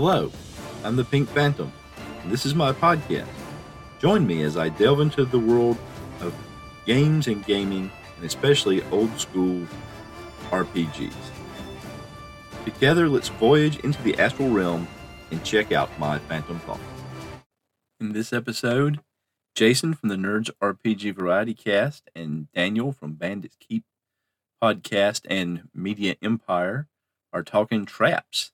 Hello, I'm the Pink Phantom, and this is my podcast. Join me as I delve into the world of games and gaming, and especially old school RPGs. Together, let's voyage into the astral realm and check out my Phantom Thoughts. In this episode, Jason from the Nerds RPG Variety Cast and Daniel from Bandits Keep Podcast and Media Empire are talking traps.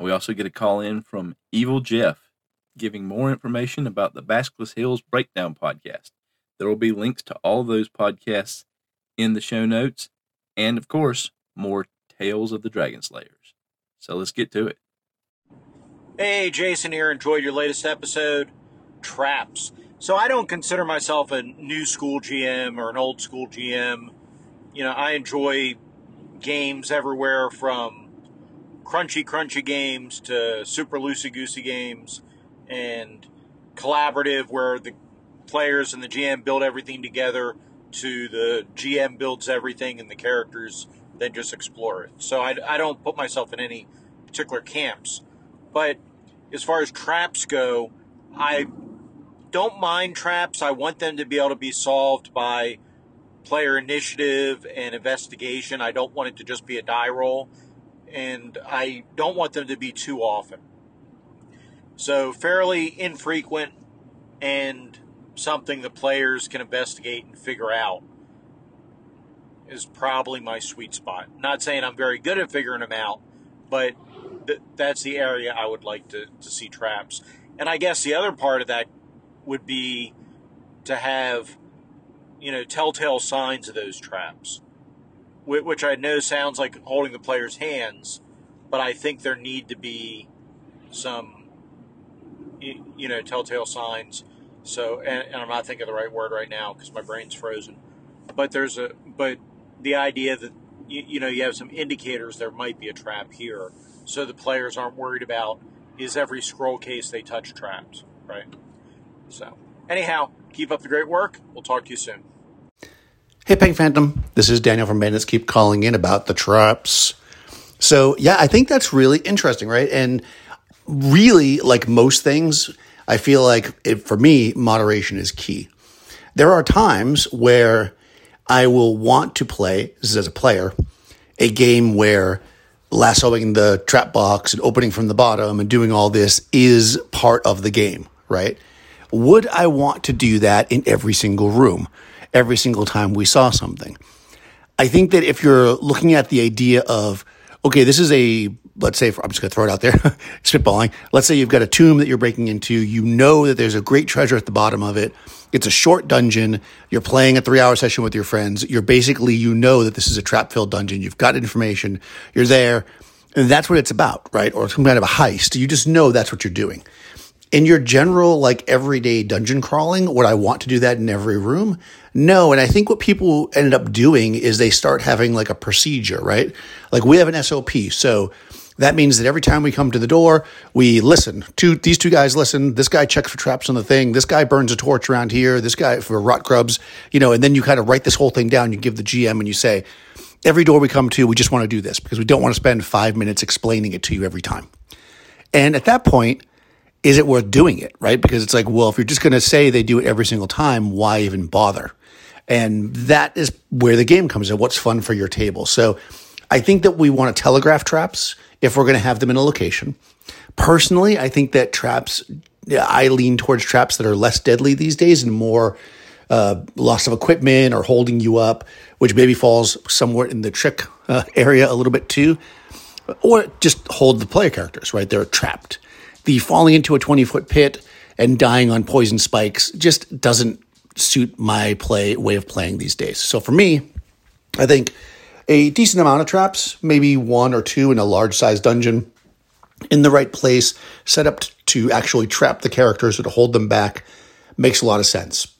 We also get a call in from Evil Jeff giving more information about the Basilisk Hills Breakdown podcast. There will be links to all those podcasts in the show notes, and of course, more Tales of the Dragon Slayers. So let's get to it. Hey, Jason here. Enjoyed your latest episode, Traps. So I don't consider myself a new school GM or an old school GM. You know, I enjoy games everywhere from crunchy, crunchy games to super loosey goosey games and collaborative where the players and the GM build everything together to the GM builds everything and the characters then just explore it. So I, I don't put myself in any particular camps. But as far as traps go, I don't mind traps. I want them to be able to be solved by player initiative and investigation. I don't want it to just be a die roll. And I don't want them to be too often. So fairly infrequent and something the players can investigate and figure out is probably my sweet spot. Not saying I'm very good at figuring them out, but th- that's the area I would like to, to see traps. And I guess the other part of that would be to have, you know, telltale signs of those traps, which I know sounds like holding the player's hands, but I think there need to be some, you know, telltale signs. So, and, and I'm not thinking the right word right now because my brain's frozen. But there's a, but the idea that you, you know you have some indicators there might be a trap here, so the players aren't worried about is every scroll case they touch trapped, right? So, anyhow, keep up the great work. We'll talk to you soon. Hey, Pink Phantom. This is Daniel from Bandits. Keep calling in about the traps. So, yeah, I think that's really interesting, right? And really, like most things, I feel like it, for me, moderation is key. There are times where I will want to play, this is as a player, a game where lassoing the trap box and opening from the bottom and doing all this is part of the game, right? Would I want to do that in every single room, every single time we saw something? I think that if you're looking at the idea of, okay, this is a, let's say, I'm just going to throw it out there, spitballing. Let's say you've got a tomb that you're breaking into. You know that there's a great treasure at the bottom of it. It's a short dungeon. You're playing a three hour session with your friends. You're basically, you know that this is a trap filled dungeon. You've got information. You're there. And that's what it's about, right? Or some kind of a heist. You just know that's what you're doing. In your general, like everyday dungeon crawling, would I want to do that in every room? No. And I think what people ended up doing is they start having like a procedure, right? Like we have an SOP. So that means that every time we come to the door, we listen. Two, these two guys listen. This guy checks for traps on the thing. This guy burns a torch around here. This guy for rot grubs, you know, and then you kind of write this whole thing down. You give the GM and you say, every door we come to, we just want to do this because we don't want to spend five minutes explaining it to you every time. And at that point, is it worth doing it, right? Because it's like, well, if you're just going to say they do it every single time, why even bother? And that is where the game comes in. What's fun for your table? So I think that we want to telegraph traps if we're going to have them in a location. Personally, I think that traps, I lean towards traps that are less deadly these days and more uh, loss of equipment or holding you up, which maybe falls somewhere in the trick uh, area a little bit too. Or just hold the player characters, right? They're trapped. The falling into a 20 foot pit and dying on poison spikes just doesn't suit my play way of playing these days. So for me, I think a decent amount of traps, maybe one or two in a large size dungeon in the right place, set up to actually trap the characters or to hold them back, makes a lot of sense.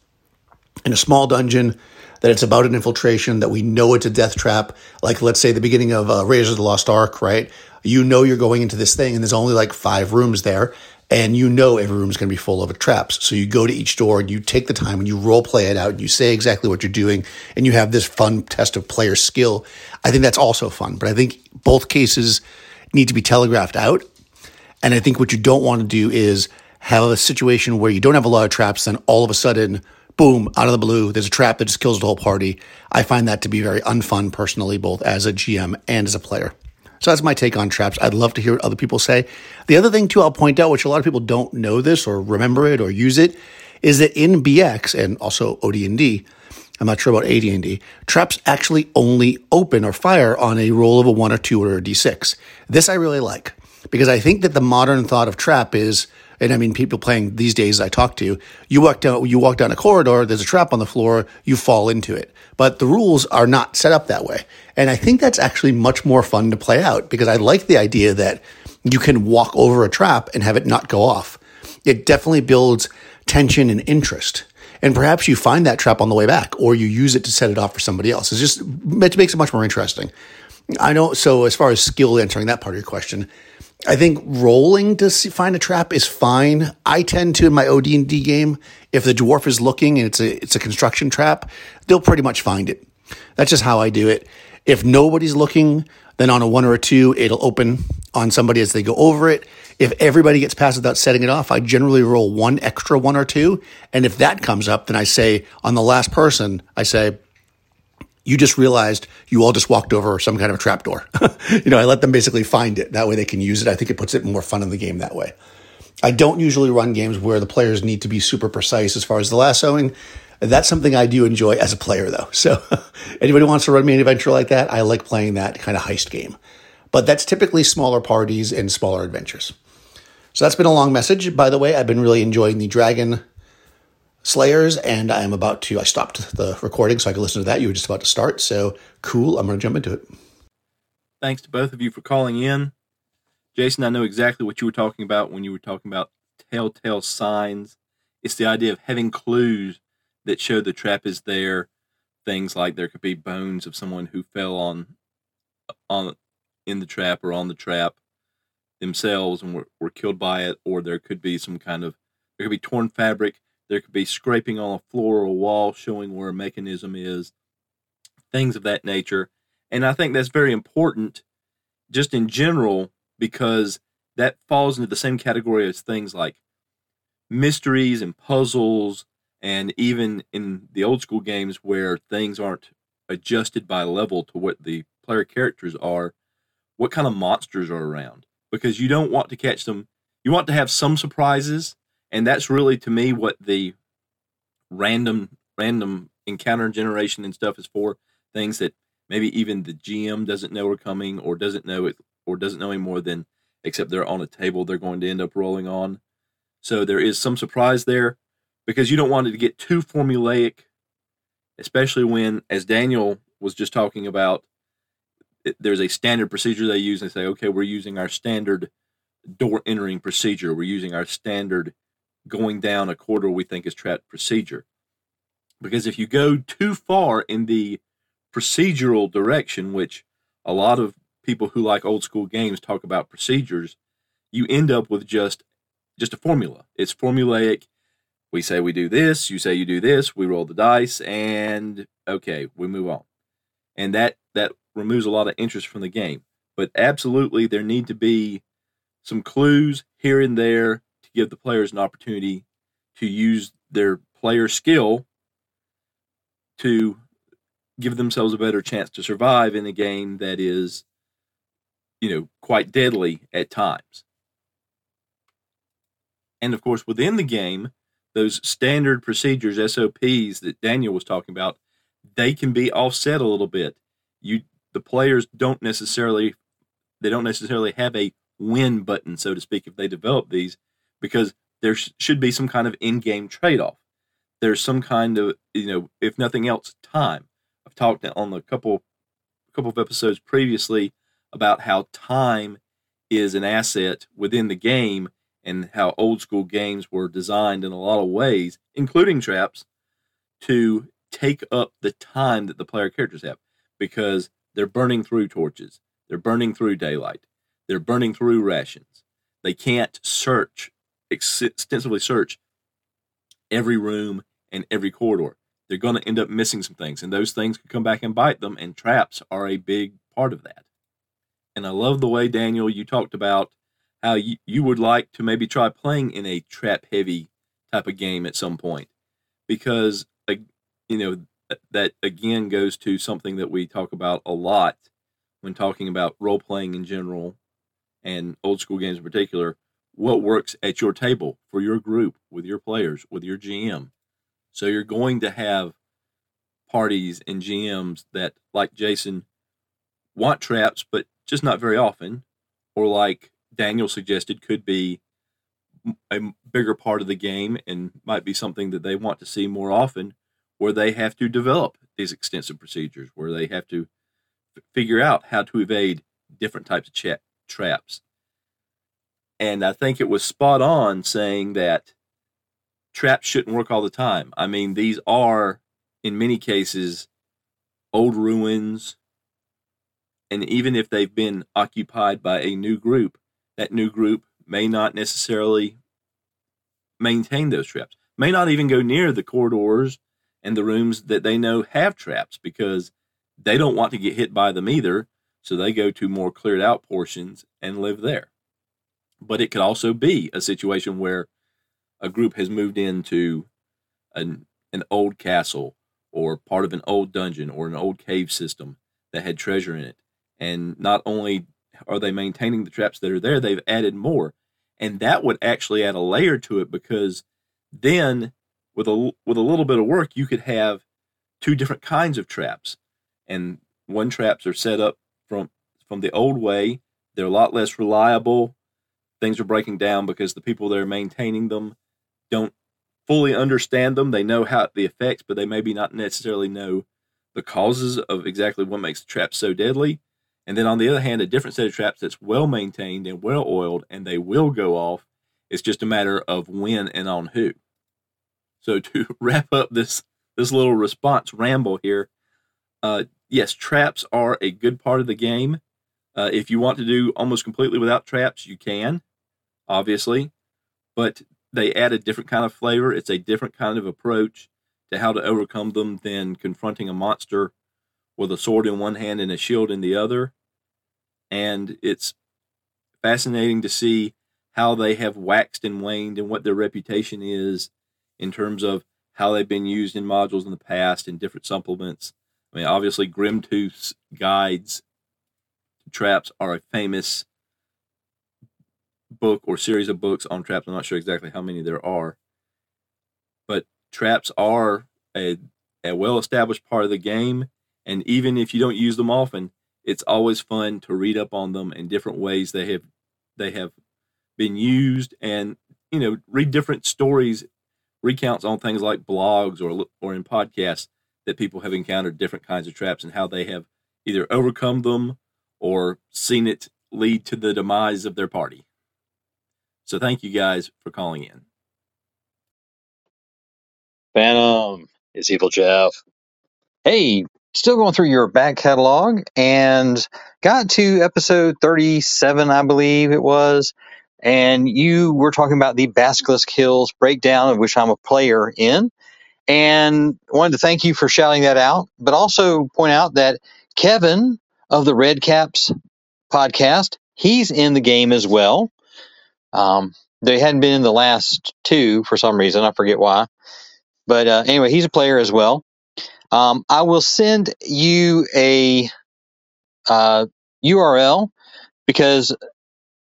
In a small dungeon, that it's about an infiltration, that we know it's a death trap, like let's say the beginning of uh, Raiders of the Lost Ark, right? You know you're going into this thing and there's only like five rooms there, and you know every room is going to be full of traps. So you go to each door and you take the time and you role play it out and you say exactly what you're doing and you have this fun test of player skill. I think that's also fun, but I think both cases need to be telegraphed out. And I think what you don't want to do is have a situation where you don't have a lot of traps, then all of a sudden, boom, out of the blue, there's a trap that just kills the whole party. I find that to be very unfun personally, both as a GM and as a player. So that's my take on traps. I'd love to hear what other people say. The other thing too, I'll point out, which a lot of people don't know this or remember it or use it, is that in BX and also OD&D, I'm not sure about AD&D, traps actually only open or fire on a roll of a one or two or a d6. This I really like because I think that the modern thought of trap is, and I mean people playing these days I talk to, you walk down you walk down a corridor, there's a trap on the floor, you fall into it. But the rules are not set up that way. And I think that's actually much more fun to play out because I like the idea that you can walk over a trap and have it not go off. It definitely builds tension and interest. And perhaps you find that trap on the way back or you use it to set it off for somebody else. It's just, it makes it much more interesting. I know. So as far as skill answering that part of your question, I think rolling to see, find a trap is fine. I tend to in my OD&D game, if the dwarf is looking and it's a it's a construction trap, they'll pretty much find it. That's just how I do it. If nobody's looking, then on a one or a two, it'll open on somebody as they go over it. If everybody gets past without setting it off, I generally roll one extra one or two. And if that comes up, then I say on the last person, I say, you just realized you all just walked over some kind of trapdoor. you know, I let them basically find it. That way they can use it. I think it puts it more fun in the game that way. I don't usually run games where the players need to be super precise as far as the lassoing. That's something I do enjoy as a player, though. So, anybody wants to run me an adventure like that, I like playing that kind of heist game. But that's typically smaller parties and smaller adventures. So, that's been a long message. By the way, I've been really enjoying the Dragon Slayers, and I am about to. I stopped the recording so I could listen to that. You were just about to start, so cool. I'm going to jump into it. Thanks to both of you for calling in. Jason, I know exactly what you were talking about when you were talking about telltale signs. It's the idea of having clues that show the trap is there. Things like there could be bones of someone who fell on on in the trap or on the trap themselves and were, were killed by it, or there could be some kind of there could be torn fabric there could be scraping on a floor or a wall showing where a mechanism is, things of that nature. And I think that's very important just in general because that falls into the same category as things like mysteries and puzzles and even in the old school games where things aren't adjusted by level to what the player characters are what kind of monsters are around because you don't want to catch them you want to have some surprises and that's really to me what the random random encounter generation and stuff is for things that maybe even the GM doesn't know are coming or doesn't know it or doesn't know any more than except they're on a table they're going to end up rolling on. So there is some surprise there because you don't want it to get too formulaic, especially when, as Daniel was just talking about, there's a standard procedure they use. And they say, okay, we're using our standard door entering procedure. We're using our standard going down a corridor we think is trapped procedure. Because if you go too far in the procedural direction, which a lot of people who like old school games talk about procedures, you end up with just just a formula. It's formulaic. We say we do this, you say you do this, we roll the dice, and okay, we move on. And that that removes a lot of interest from the game. But absolutely there need to be some clues here and there to give the players an opportunity to use their player skill to give themselves a better chance to survive in a game that is, you know, quite deadly at times. And of course, within the game, those standard procedures, SOPs that Daniel was talking about, they can be offset a little bit. You the players don't necessarily they don't necessarily have a win button, so to speak, if they develop these because there sh- should be some kind of in-game trade-off. There's some kind of, you know, if nothing else, time. I've talked on a couple, a couple of episodes previously about how time is an asset within the game and how old school games were designed in a lot of ways, including traps, to take up the time that the player characters have because they're burning through torches, they're burning through daylight, they're burning through rations. They can't search extensively search every room and every corridor. They're going to end up missing some things, and those things could come back and bite them, and traps are a big part of that. And I love the way, Daniel, you talked about how you, you would like to maybe try playing in a trap heavy type of game at some point because uh, you know that again goes to something that we talk about a lot when talking about role playing in general and old school games in particular what works at your table for your group with your players with your GM so you're going to have parties and GMs that like Jason want traps but just not very often. Or like Daniel suggested could be a bigger part of the game and might be something that they want to see more often where they have to develop these extensive procedures where they have to f- figure out how to evade different types of cha- traps and i think it was spot on saying that traps shouldn't work all the time i mean these are in many cases old ruins and even if they've been occupied by a new group that new group may not necessarily maintain those traps, may not even go near the corridors and the rooms that they know have traps because they don't want to get hit by them either. So they go to more cleared out portions and live there. But it could also be a situation where a group has moved into an, an old castle or part of an old dungeon or an old cave system that had treasure in it. And not only are they maintaining the traps that are there? They've added more, and that would actually add a layer to it because then with a with a little bit of work, you could have two different kinds of traps, and one traps are set up from from the old way. They're a lot less reliable. Things are breaking down because the people that are maintaining them don't fully understand them. They know how the effects, but they maybe not necessarily know the causes of exactly what makes the so deadly. And then on the other hand, a different set of traps that's well maintained and well oiled, and they will go off. It's just a matter of when and on who. So to wrap up this this little response ramble here, uh, yes, traps are a good part of the game. Uh, if you want to do almost completely without traps, you can, obviously, but they add a different kind of flavor. It's a different kind of approach to how to overcome them than confronting a monster with a sword in one hand and a shield in the other. And it's fascinating to see how they have waxed and waned and what their reputation is in terms of how they've been used in modules in the past and different supplements. I mean, obviously, Grimtooth's guides to traps are a famous book or series of books on traps. I'm not sure exactly how many there are, but traps are a, a well established part of the game. And even if you don't use them often, it's always fun to read up on them and different ways they have they have been used and you know read different stories recounts on things like blogs or or in podcasts that people have encountered different kinds of traps and how they have either overcome them or seen it lead to the demise of their party. So thank you guys for calling in. Phantom is Evil Jeff. Hey, still going through your back catalog and got to episode 37, I believe it was. And you were talking about the Basilisk Hills breakdown, of which I'm a player in. And wanted to thank you for shouting that out, but also point out that Kevin of the Red Caps podcast, he's in the game as well. Um, they hadn't been in the last two for some reason. I forget why. But uh, anyway, he's a player as well. Um, I will send you a uh, URL because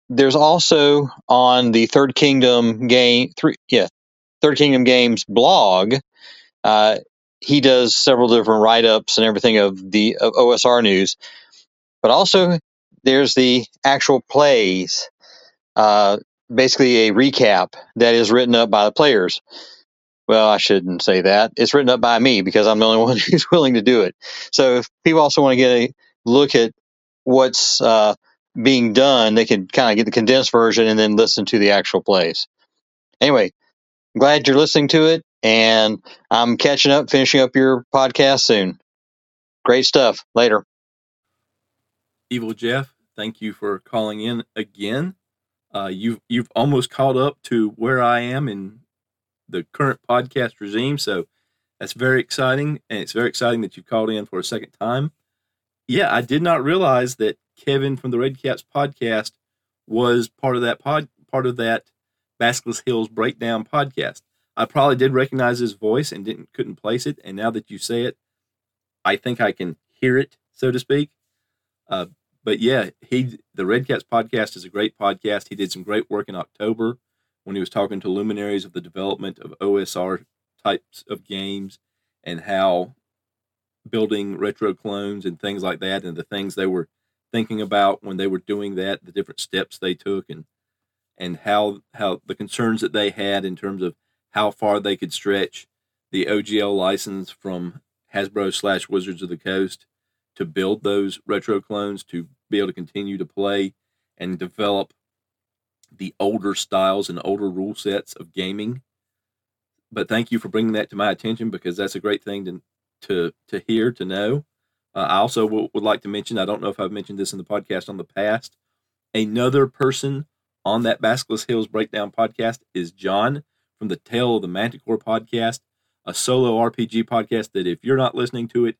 there's also on the Third Kingdom game three yeah Third Kingdom Games blog. Uh, he does several different write ups and everything of the of OSR news, but also there's the actual plays. Uh, basically, a recap that is written up by the players. Well, I shouldn't say that. It's written up by me because I'm the only one who's willing to do it. So if people also want to get a look at what's uh, being done, they can kind of get the condensed version and then listen to the actual plays. Anyway, I'm glad you're listening to it, and I'm catching up, finishing up your podcast soon. Great stuff. Later. Evil Jeff, thank you for calling in again. Uh, you've you've almost caught up to where I am in the current podcast regime. So that's very exciting. And it's very exciting that you've called in for a second time. Yeah, I did not realize that Kevin from the Red Caps podcast was part of that pod, part of that Basilisk Hills Breakdown podcast. I probably did recognize his voice and didn't couldn't place it, and now that you say it, I think I can hear it, so to speak. Uh, but yeah, he the Red Caps podcast is a great podcast. He did some great work in October when he was talking to luminaries of the development of OSR types of games and how building retro clones and things like that and the things they were thinking about when they were doing that, the different steps they took and and how how the concerns that they had in terms of how far they could stretch the OGL license from Hasbro slash Wizards of the Coast to build those retro clones to be able to continue to play and develop the older styles and older rule sets of gaming. But thank you for bringing that to my attention because that's a great thing to to to hear to know. Uh, I also w- would like to mention I don't know if I've mentioned this in the podcast on the past. Another person on that Basilisk Hills Breakdown podcast is John from the Tale of the Manticore podcast, a solo RPG podcast that if you're not listening to it,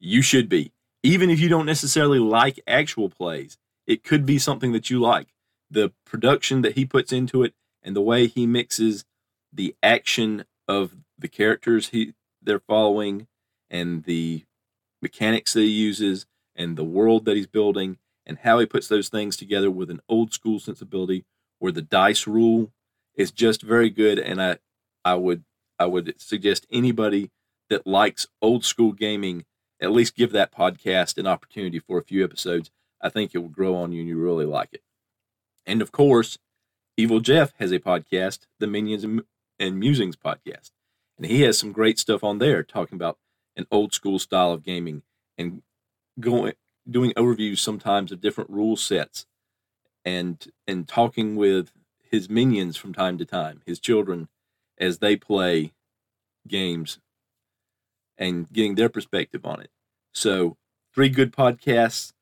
you should be. Even if you don't necessarily like actual plays, it could be something that you like. The production that he puts into it and the way he mixes the action of the characters he they're following and the mechanics that he uses and the world that he's building and how he puts those things together with an old school sensibility where the dice rule is just very good and I I would I would suggest anybody that likes old school gaming at least give that podcast an opportunity for a few episodes. I think it will grow on you and you really like it. And of course, Evil Jeff has a podcast, the Minions and Musings podcast. And he has some great stuff on there talking about an old school style of gaming and going doing overviews sometimes of different rule sets and and talking with his minions from time to time, his children as they play games and getting their perspective on it. So, three good podcasts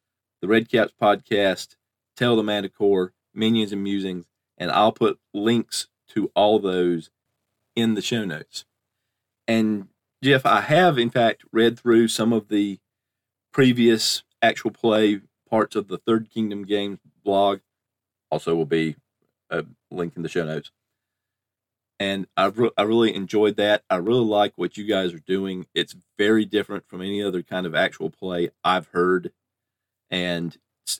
the Red Caps podcast, Tell the Manticore, Minions and Musings, and I'll put links to all those in the show notes. And Jeff, I have in fact read through some of the previous actual play parts of the Third Kingdom Games blog. Also, will be a link in the show notes. And I, re- I really enjoyed that. I really like what you guys are doing. It's very different from any other kind of actual play I've heard. And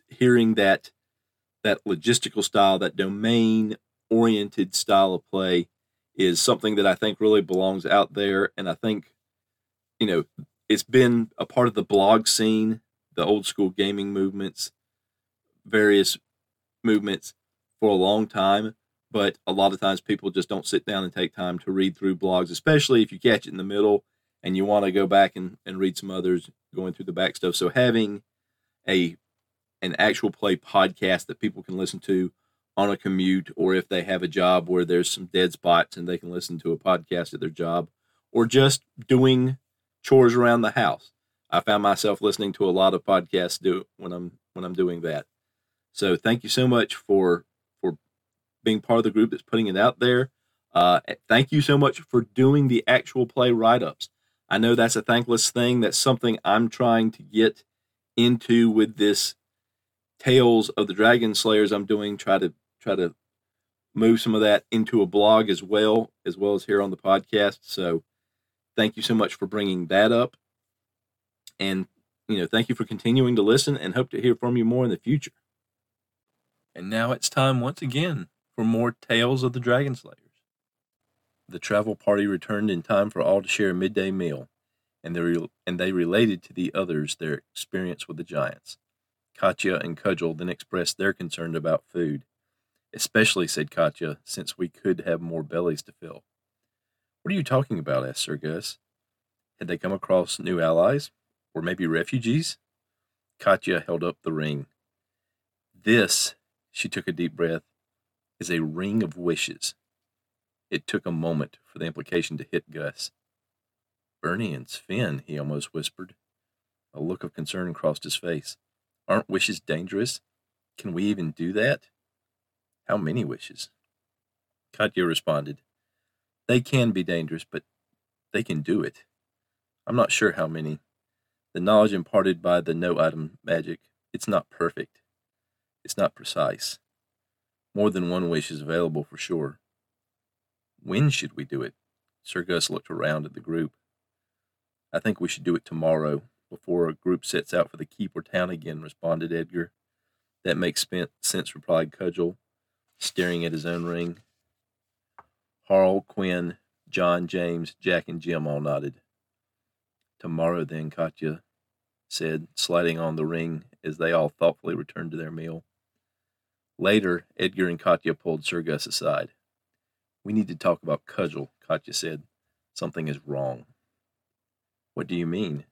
hearing that that logistical style, that domain oriented style of play is something that I think really belongs out there. And I think, you know, it's been a part of the blog scene, the old school gaming movements, various movements for a long time. But a lot of times people just don't sit down and take time to read through blogs, especially if you catch it in the middle and you want to go back and, and read some others going through the back stuff. So having a an actual play podcast that people can listen to on a commute or if they have a job where there's some dead spots and they can listen to a podcast at their job or just doing chores around the house. I found myself listening to a lot of podcasts do when I'm when I'm doing that. So thank you so much for being part of the group that's putting it out there. Uh, thank you so much for doing the actual play write ups. I know that's a thankless thing. That's something I'm trying to get into with this Tales of the Dragon Slayers I'm doing. Try to try to move some of that into a blog as well, as well as here on the podcast. So thank you so much for bringing that up. And, you know, thank you for continuing to listen and hope to hear from you more in the future. And now it's time once again for more Tales of the Dragon Slayers. The travel party returned in time for all to share a midday meal, and they, re- and they related to the others their experience with the giants. Katya and Cudgel then expressed their concern about food Especially, said Katya, since we could have more bellies to fill. What are you talking about? asked Sir Gus. Had they come across new allies? Or maybe refugees? Katya held up the ring. This, she took a deep breath, is a ring of wishes. It took a moment for the implication to hit Gus. Bernie and Sven, he almost whispered. A look of concern crossed his face. Aren't wishes dangerous? Can we even do that? How many wishes? Katya responded, They can be dangerous, but they can do it. I'm not sure how many. The knowledge imparted by the no item magic, it's not perfect. It's not precise. More than one wish is available for sure. When should we do it? Sir Gus looked around at the group. I think we should do it tomorrow, before a group sets out for the keep or town again, responded Edgar. That makes sense, replied Cudgel, staring at his own ring. Harl, Quinn, John, James, Jack, and Jim all nodded. Tomorrow, then, Katya said, sliding on the ring as they all thoughtfully returned to their meal. Later, Edgar and Katya pulled Sir Gus aside. We need to talk about Cudgel, Katya said. Something is wrong. What do you mean?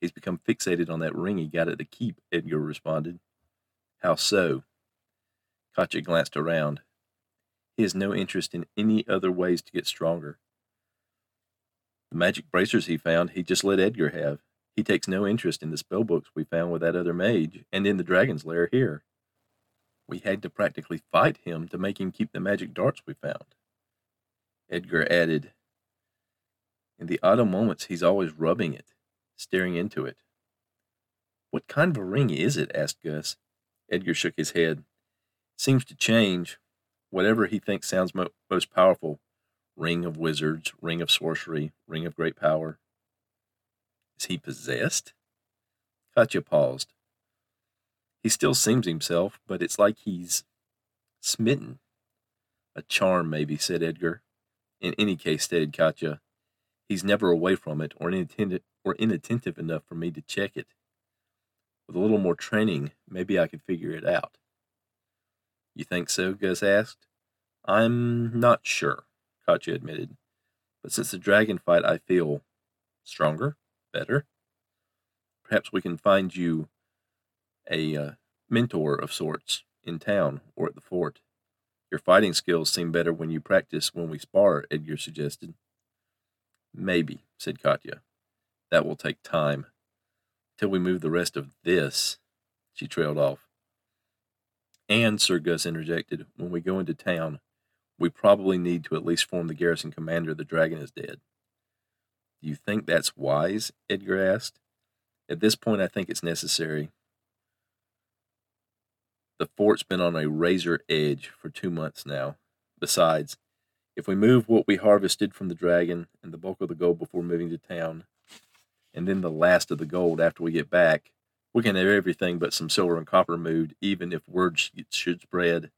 He's become fixated on that ring he got at the keep, Edgar responded. How so? Katya glanced around. He has no interest in any other ways to get stronger. The magic bracers he found, he just let Edgar have. He takes no interest in the spell books we found with that other mage and in the dragon's lair here. We had to practically fight him to make him keep the magic darts we found. Edgar added, In the autumn moments, he's always rubbing it, staring into it. What kind of a ring is it? asked Gus. Edgar shook his head. Seems to change. Whatever he thinks sounds mo- most powerful ring of wizards, ring of sorcery, ring of great power. Is he possessed? Katya paused. He still seems himself, but it's like he's smitten. A charm, maybe, said Edgar. In any case, stated Katya, he's never away from it or inattentive, or inattentive enough for me to check it. With a little more training, maybe I could figure it out. You think so? Gus asked. I'm not sure, Katya admitted. But since the dragon fight, I feel stronger, better. Perhaps we can find you a uh, mentor of sorts in town or at the fort. Your fighting skills seem better when you practice when we spar, Edgar suggested. Maybe, said Katya. That will take time. Till we move the rest of this, she trailed off. And, Sir Gus interjected, when we go into town, we probably need to at least form the garrison commander the dragon is dead. Do you think that's wise? Edgar asked. At this point, I think it's necessary. The fort's been on a razor edge for two months now. Besides, if we move what we harvested from the dragon and the bulk of the gold before moving to town, and then the last of the gold after we get back, we can have everything but some silver and copper moved, even if word should spread.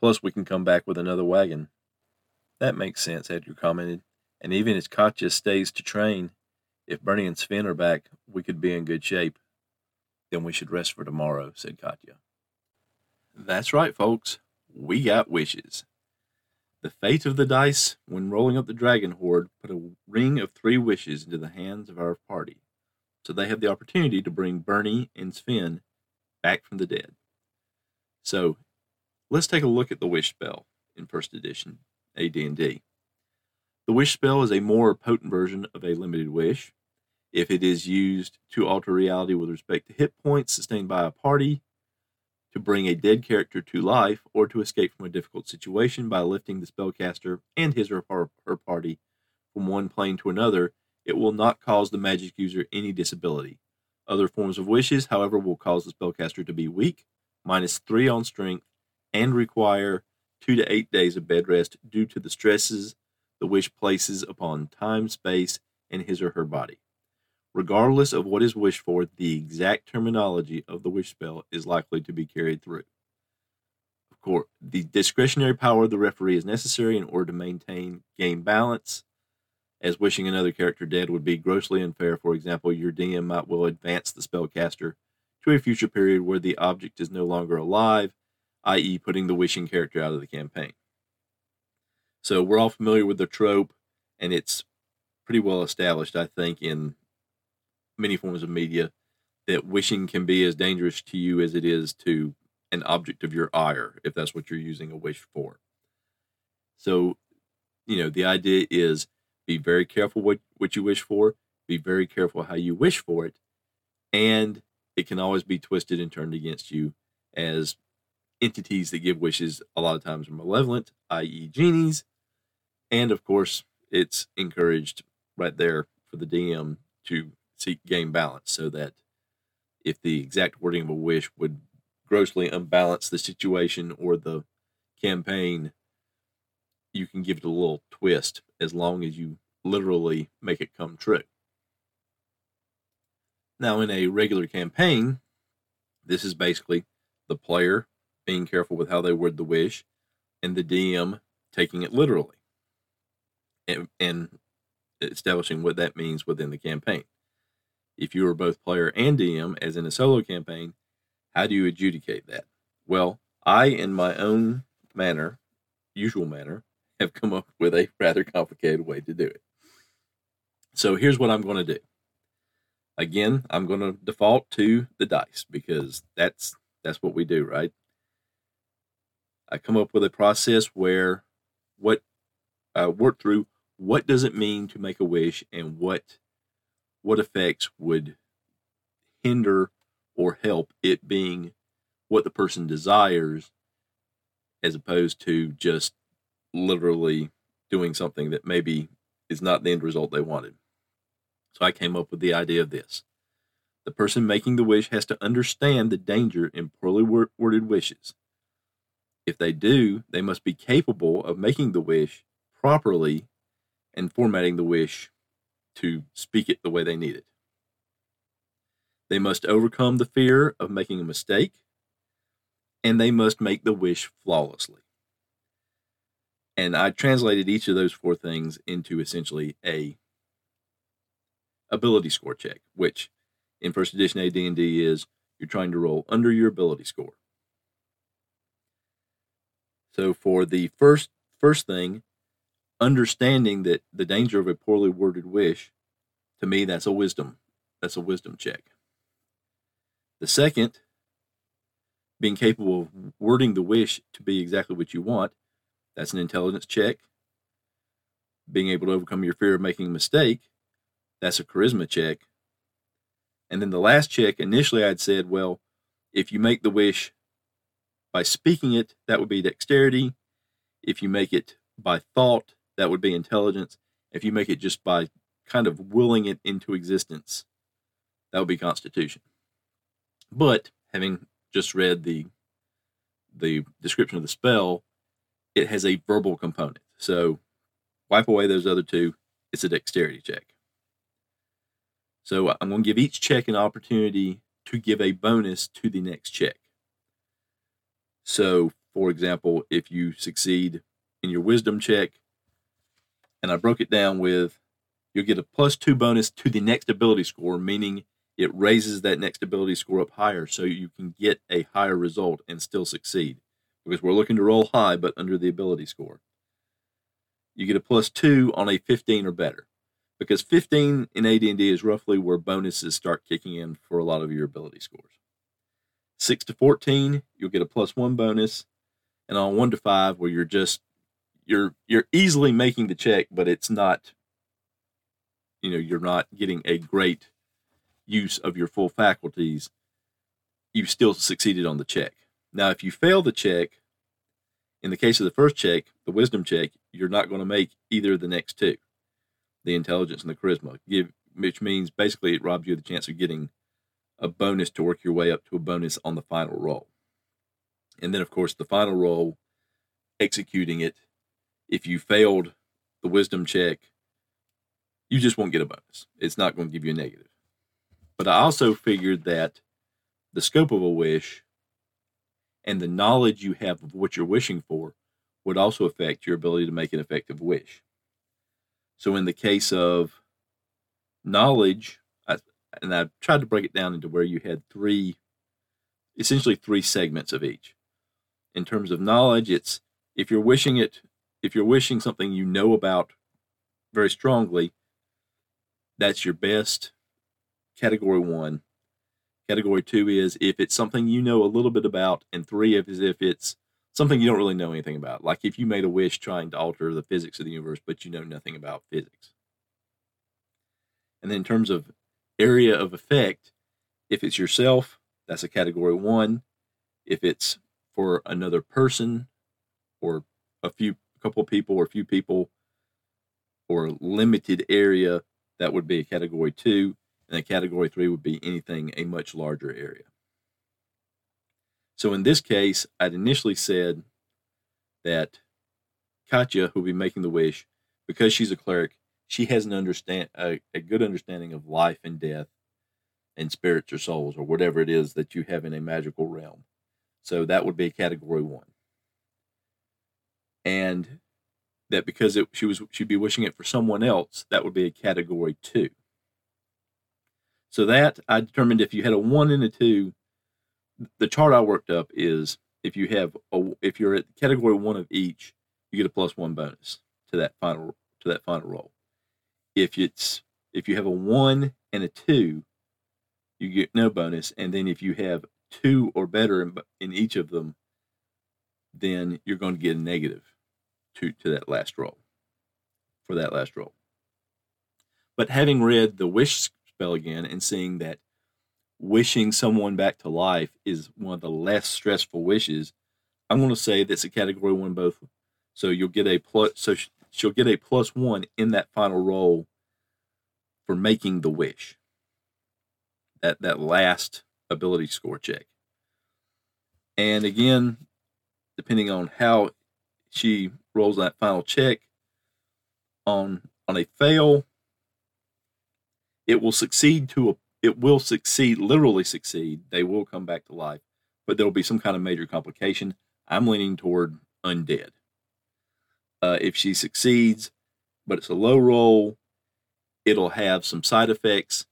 Plus, we can come back with another wagon. That makes sense, Edgar commented. And even if Katya stays to train, if Bernie and Sven are back, we could be in good shape. Then we should rest for tomorrow, said Katya. That's right, folks. We got wishes. The fate of the dice, when rolling up the dragon hoard, put a ring of three wishes into the hands of our party, so they have the opportunity to bring Bernie and Sven back from the dead. So, let's take a look at the wish spell in first edition AD&D. The wish spell is a more potent version of a limited wish. If it is used to alter reality with respect to hit points sustained by a party, to bring a dead character to life, or to escape from a difficult situation by lifting the spellcaster and his or her party from one plane to another, it will not cause the magic user any disability. Other forms of wishes, however, will cause the spellcaster to be weak, minus three on strength, and require two to eight days of bed rest due to the stresses the wish places upon time, space, and his or her body. Regardless of what is wished for, the exact terminology of the wish spell is likely to be carried through. Of course, the discretionary power of the referee is necessary in order to maintain game balance, as wishing another character dead would be grossly unfair. For example, your DM might well advance the spellcaster to a future period where the object is no longer alive, i.e., putting the wishing character out of the campaign. So we're all familiar with the trope, and it's pretty well established, I think, in many forms of media that wishing can be as dangerous to you as it is to an object of your ire, if that's what you're using a wish for. So, you know, the idea is be very careful what, what you wish for, be very careful how you wish for it, and it can always be twisted and turned against you as entities that give wishes a lot of times are malevolent, i.e., genies. And of course, it's encouraged right there for the DM to seek game balance so that if the exact wording of a wish would grossly unbalance the situation or the campaign, you can give it a little twist as long as you literally make it come true. Now, in a regular campaign, this is basically the player being careful with how they word the wish and the DM taking it literally and, and establishing what that means within the campaign. If you are both player and DM, as in a solo campaign, how do you adjudicate that? Well, I, in my own manner, usual manner, have come up with a rather complicated way to do it. So here's what I'm going to do. Again, I'm going to default to the dice because that's that's what we do, right? I come up with a process where what I work through what does it mean to make a wish and what what effects would hinder or help it being what the person desires as opposed to just literally doing something that maybe is not the end result they wanted. So I came up with the idea of this. The person making the wish has to understand the danger in poorly worded wishes. If they do, they must be capable of making the wish properly and formatting the wish to speak it the way they need it. They must overcome the fear of making a mistake, and they must make the wish flawlessly. And I translated each of those four things into essentially a ability score check, which in first edition AD&D is you're trying to roll under your ability score. So for the first first thing, understanding that the danger of a poorly worded wish, to me, that's a wisdom. That's a wisdom check. The second, being capable of wording the wish to be exactly what you want, that's an intelligence check. Being able to overcome your fear of making a mistake, that's a charisma check. And then the last check, initially I'd said, well, if you make the wish by speaking it, that would be dexterity. If you make it by thought, that would be intelligence. If you make it just by kind of willing it into existence, that would be constitution. But having just read the the description of the spell, it has a verbal component. So wipe away those other two, it's a dexterity check. So I'm going to give each check an opportunity to give a bonus to the next check. So, for example, if you succeed in your wisdom check, and I broke it down with you'll get a plus two bonus to the next ability score, meaning it raises that next ability score up higher so you can get a higher result and still succeed. Because we're looking to roll high but under the ability score. You get a plus two on a 15 or better. Because 15 in AD&D is roughly where bonuses start kicking in for a lot of your ability scores. 6 to 14, you'll get a plus one bonus. And on 1 to 5, where you're just you're you're easily making the check, but it's not, you know, you're not getting a great use of your full faculties. You've still succeeded on the check. Now, if you fail the check, in the case of the first check, the wisdom check, you're not going to make either of the next two, the intelligence and the charisma, give, which means basically it robs you of the chance of getting a bonus to work your way up to a bonus on the final roll. And then, of course, the final roll, executing it if you failed the wisdom check, you just won't get a bonus. It's not going to give you a negative. But I also figured that the scope of a wish and the knowledge you have of what you're wishing for would also affect your ability to make an effective wish. So, in the case of knowledge, I, and I tried to break it down into where you had three, essentially three segments of each. In terms of knowledge, it's if you're wishing it if you're wishing something you know about very strongly, that's your best category one. Category two is if it's something you know a little bit about, and three is if it's something you don't really know anything about. Like if you made a wish trying to alter the physics of the universe, but you know nothing about physics. And then in terms of area of effect, if it's yourself, that's a category one. If it's for another person or a few couple people or a few people or limited area, that would be a category two. And a category three would be anything a much larger area. So in this case, I'd initially said that Katya, who'll be making the wish, because she's a cleric, she has an understand a, a good understanding of life and death and spirits or souls or whatever it is that you have in a magical realm. So that would be a category one. And that because it, she was she'd be wishing it for someone else, that would be a category two. So that I determined if you had a one and a two, the chart I worked up is if you have a, if you're at category one of each, you get a plus one bonus to that final to that final roll. If it's if you have a one and a two, you get no bonus, and then if you have two or better in, in each of them, then you're going to get a negative to to that last roll for that last roll. But having read the wish spell again and seeing that wishing someone back to life is one of the less stressful wishes, I'm going to say that's a category one both. So you'll get a plus. So she'll get a plus one in that final roll for making the wish. That that last ability score check. And again, depending on how she rolls that final check on on a fail, it will succeed to a it will succeed, literally succeed. They will come back to life, but there will be some kind of major complication. I'm leaning toward undead. Uh, if she succeeds, but it's a low roll, it'll have some side effects.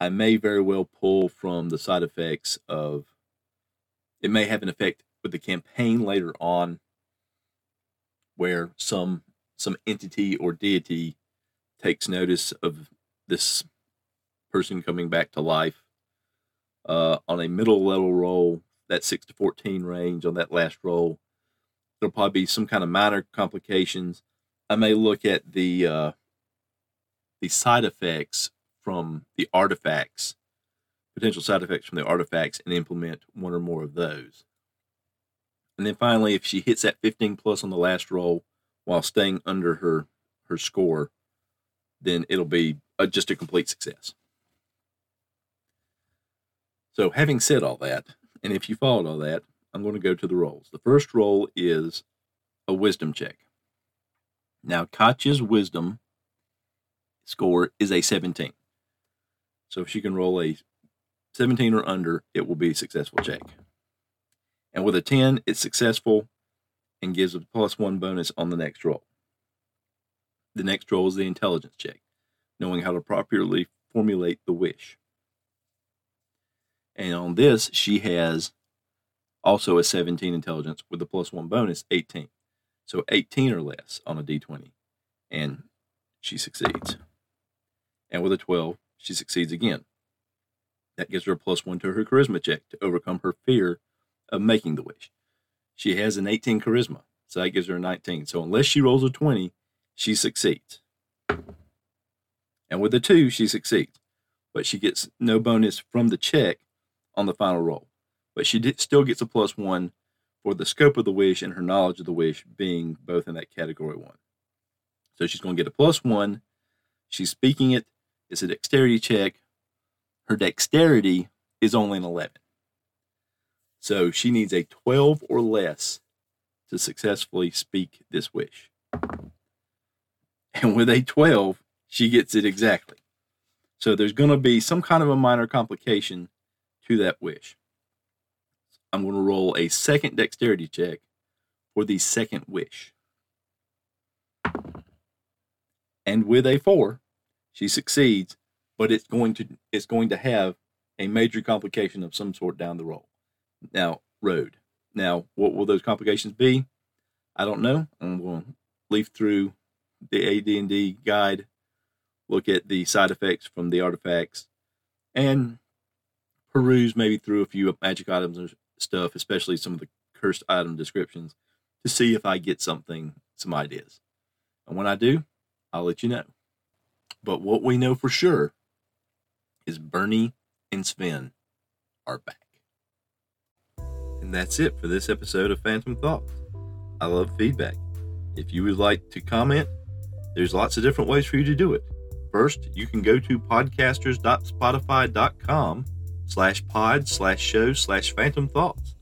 I may very well pull from the side effects of it may have an effect with the campaign later on where some some entity or deity takes notice of this person coming back to life uh, on a middle level roll that 6 to 14 range on that last roll. There'll probably be some kind of minor complications. I may look at the uh, the side effects from the artifacts potential side effects from the artifacts and implement one or more of those and then finally, if she hits that 15 plus on the last roll while staying under her her score, then it'll be a, just a complete success. So, having said all that, and if you followed all that, I'm going to go to the rolls. The first roll is a wisdom check. Now, Katya's wisdom score is a 17. So, if she can roll a 17 or under, it will be a successful check. And with a 10, it's successful and gives a plus one bonus on the next roll. The next roll is the intelligence check, knowing how to properly formulate the wish. And on this, she has also a 17 intelligence with a plus one bonus, 18. So 18 or less on a d20. And she succeeds. And with a 12, she succeeds again. That gives her a plus one to her charisma check to overcome her fear of making the wish. She has an 18 charisma, so that gives her a 19. So unless she rolls a 20, she succeeds. And with a 2, she succeeds. But she gets no bonus from the check on the final roll. But she did, still gets a plus 1 for the scope of the wish and her knowledge of the wish being both in that category 1. So she's going to get a plus 1. She's speaking it. It's a dexterity check. Her dexterity is only an 11. So she needs a 12 or less to successfully speak this wish. And with a 12, she gets it exactly. So there's going to be some kind of a minor complication to that wish. I'm going to roll a second dexterity check for the second wish. And with a 4, she succeeds, but it's going to it's going to have a major complication of some sort down the road. Now, road. Now, what will those complications be? I don't know. Going to leaf through the AD&D guide, look at the side effects from the artifacts, and peruse maybe through a few magic items and stuff, especially some of the cursed item descriptions, to see if I get something, some ideas. And when I do, I'll let you know. But what we know for sure is Bernie and Sven are back. And that's it for this episode of Phantom Thoughts. I love feedback. If you would like to comment, there's lots of different ways for you to do it. First, you can go to podcasters.spotify.com slash pod slash show slash phantom thoughts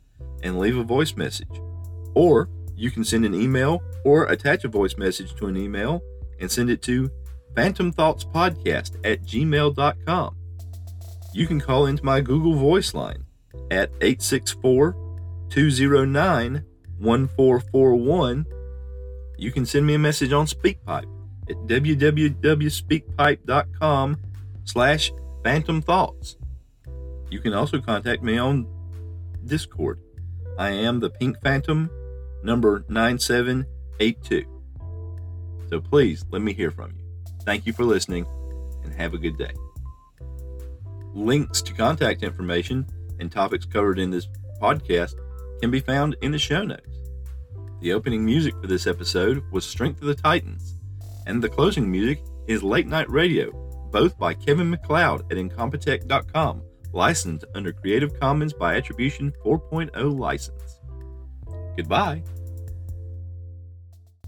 and leave a voice message. Or you can send an email or attach a voice message to an email and send it to phantomthoughtspodcast at gmail.com. You can call into my Google Voice line at 864 209 1441. You can send me a message on SpeakPipe at www.speakpipe.com slash phantom thoughts. You can also contact me on Discord. I am the Pink Phantom number 9782. So please let me hear from you. Thank you for listening and have a good day. Links to contact information and topics covered in this podcast can be found in the show notes. The opening music for this episode was Strength of the Titans, and the closing music is Late Night Radio, both by Kevin MacLeod at Incompetech.com, licensed under Creative Commons by Attribution 4.0 license. Goodbye.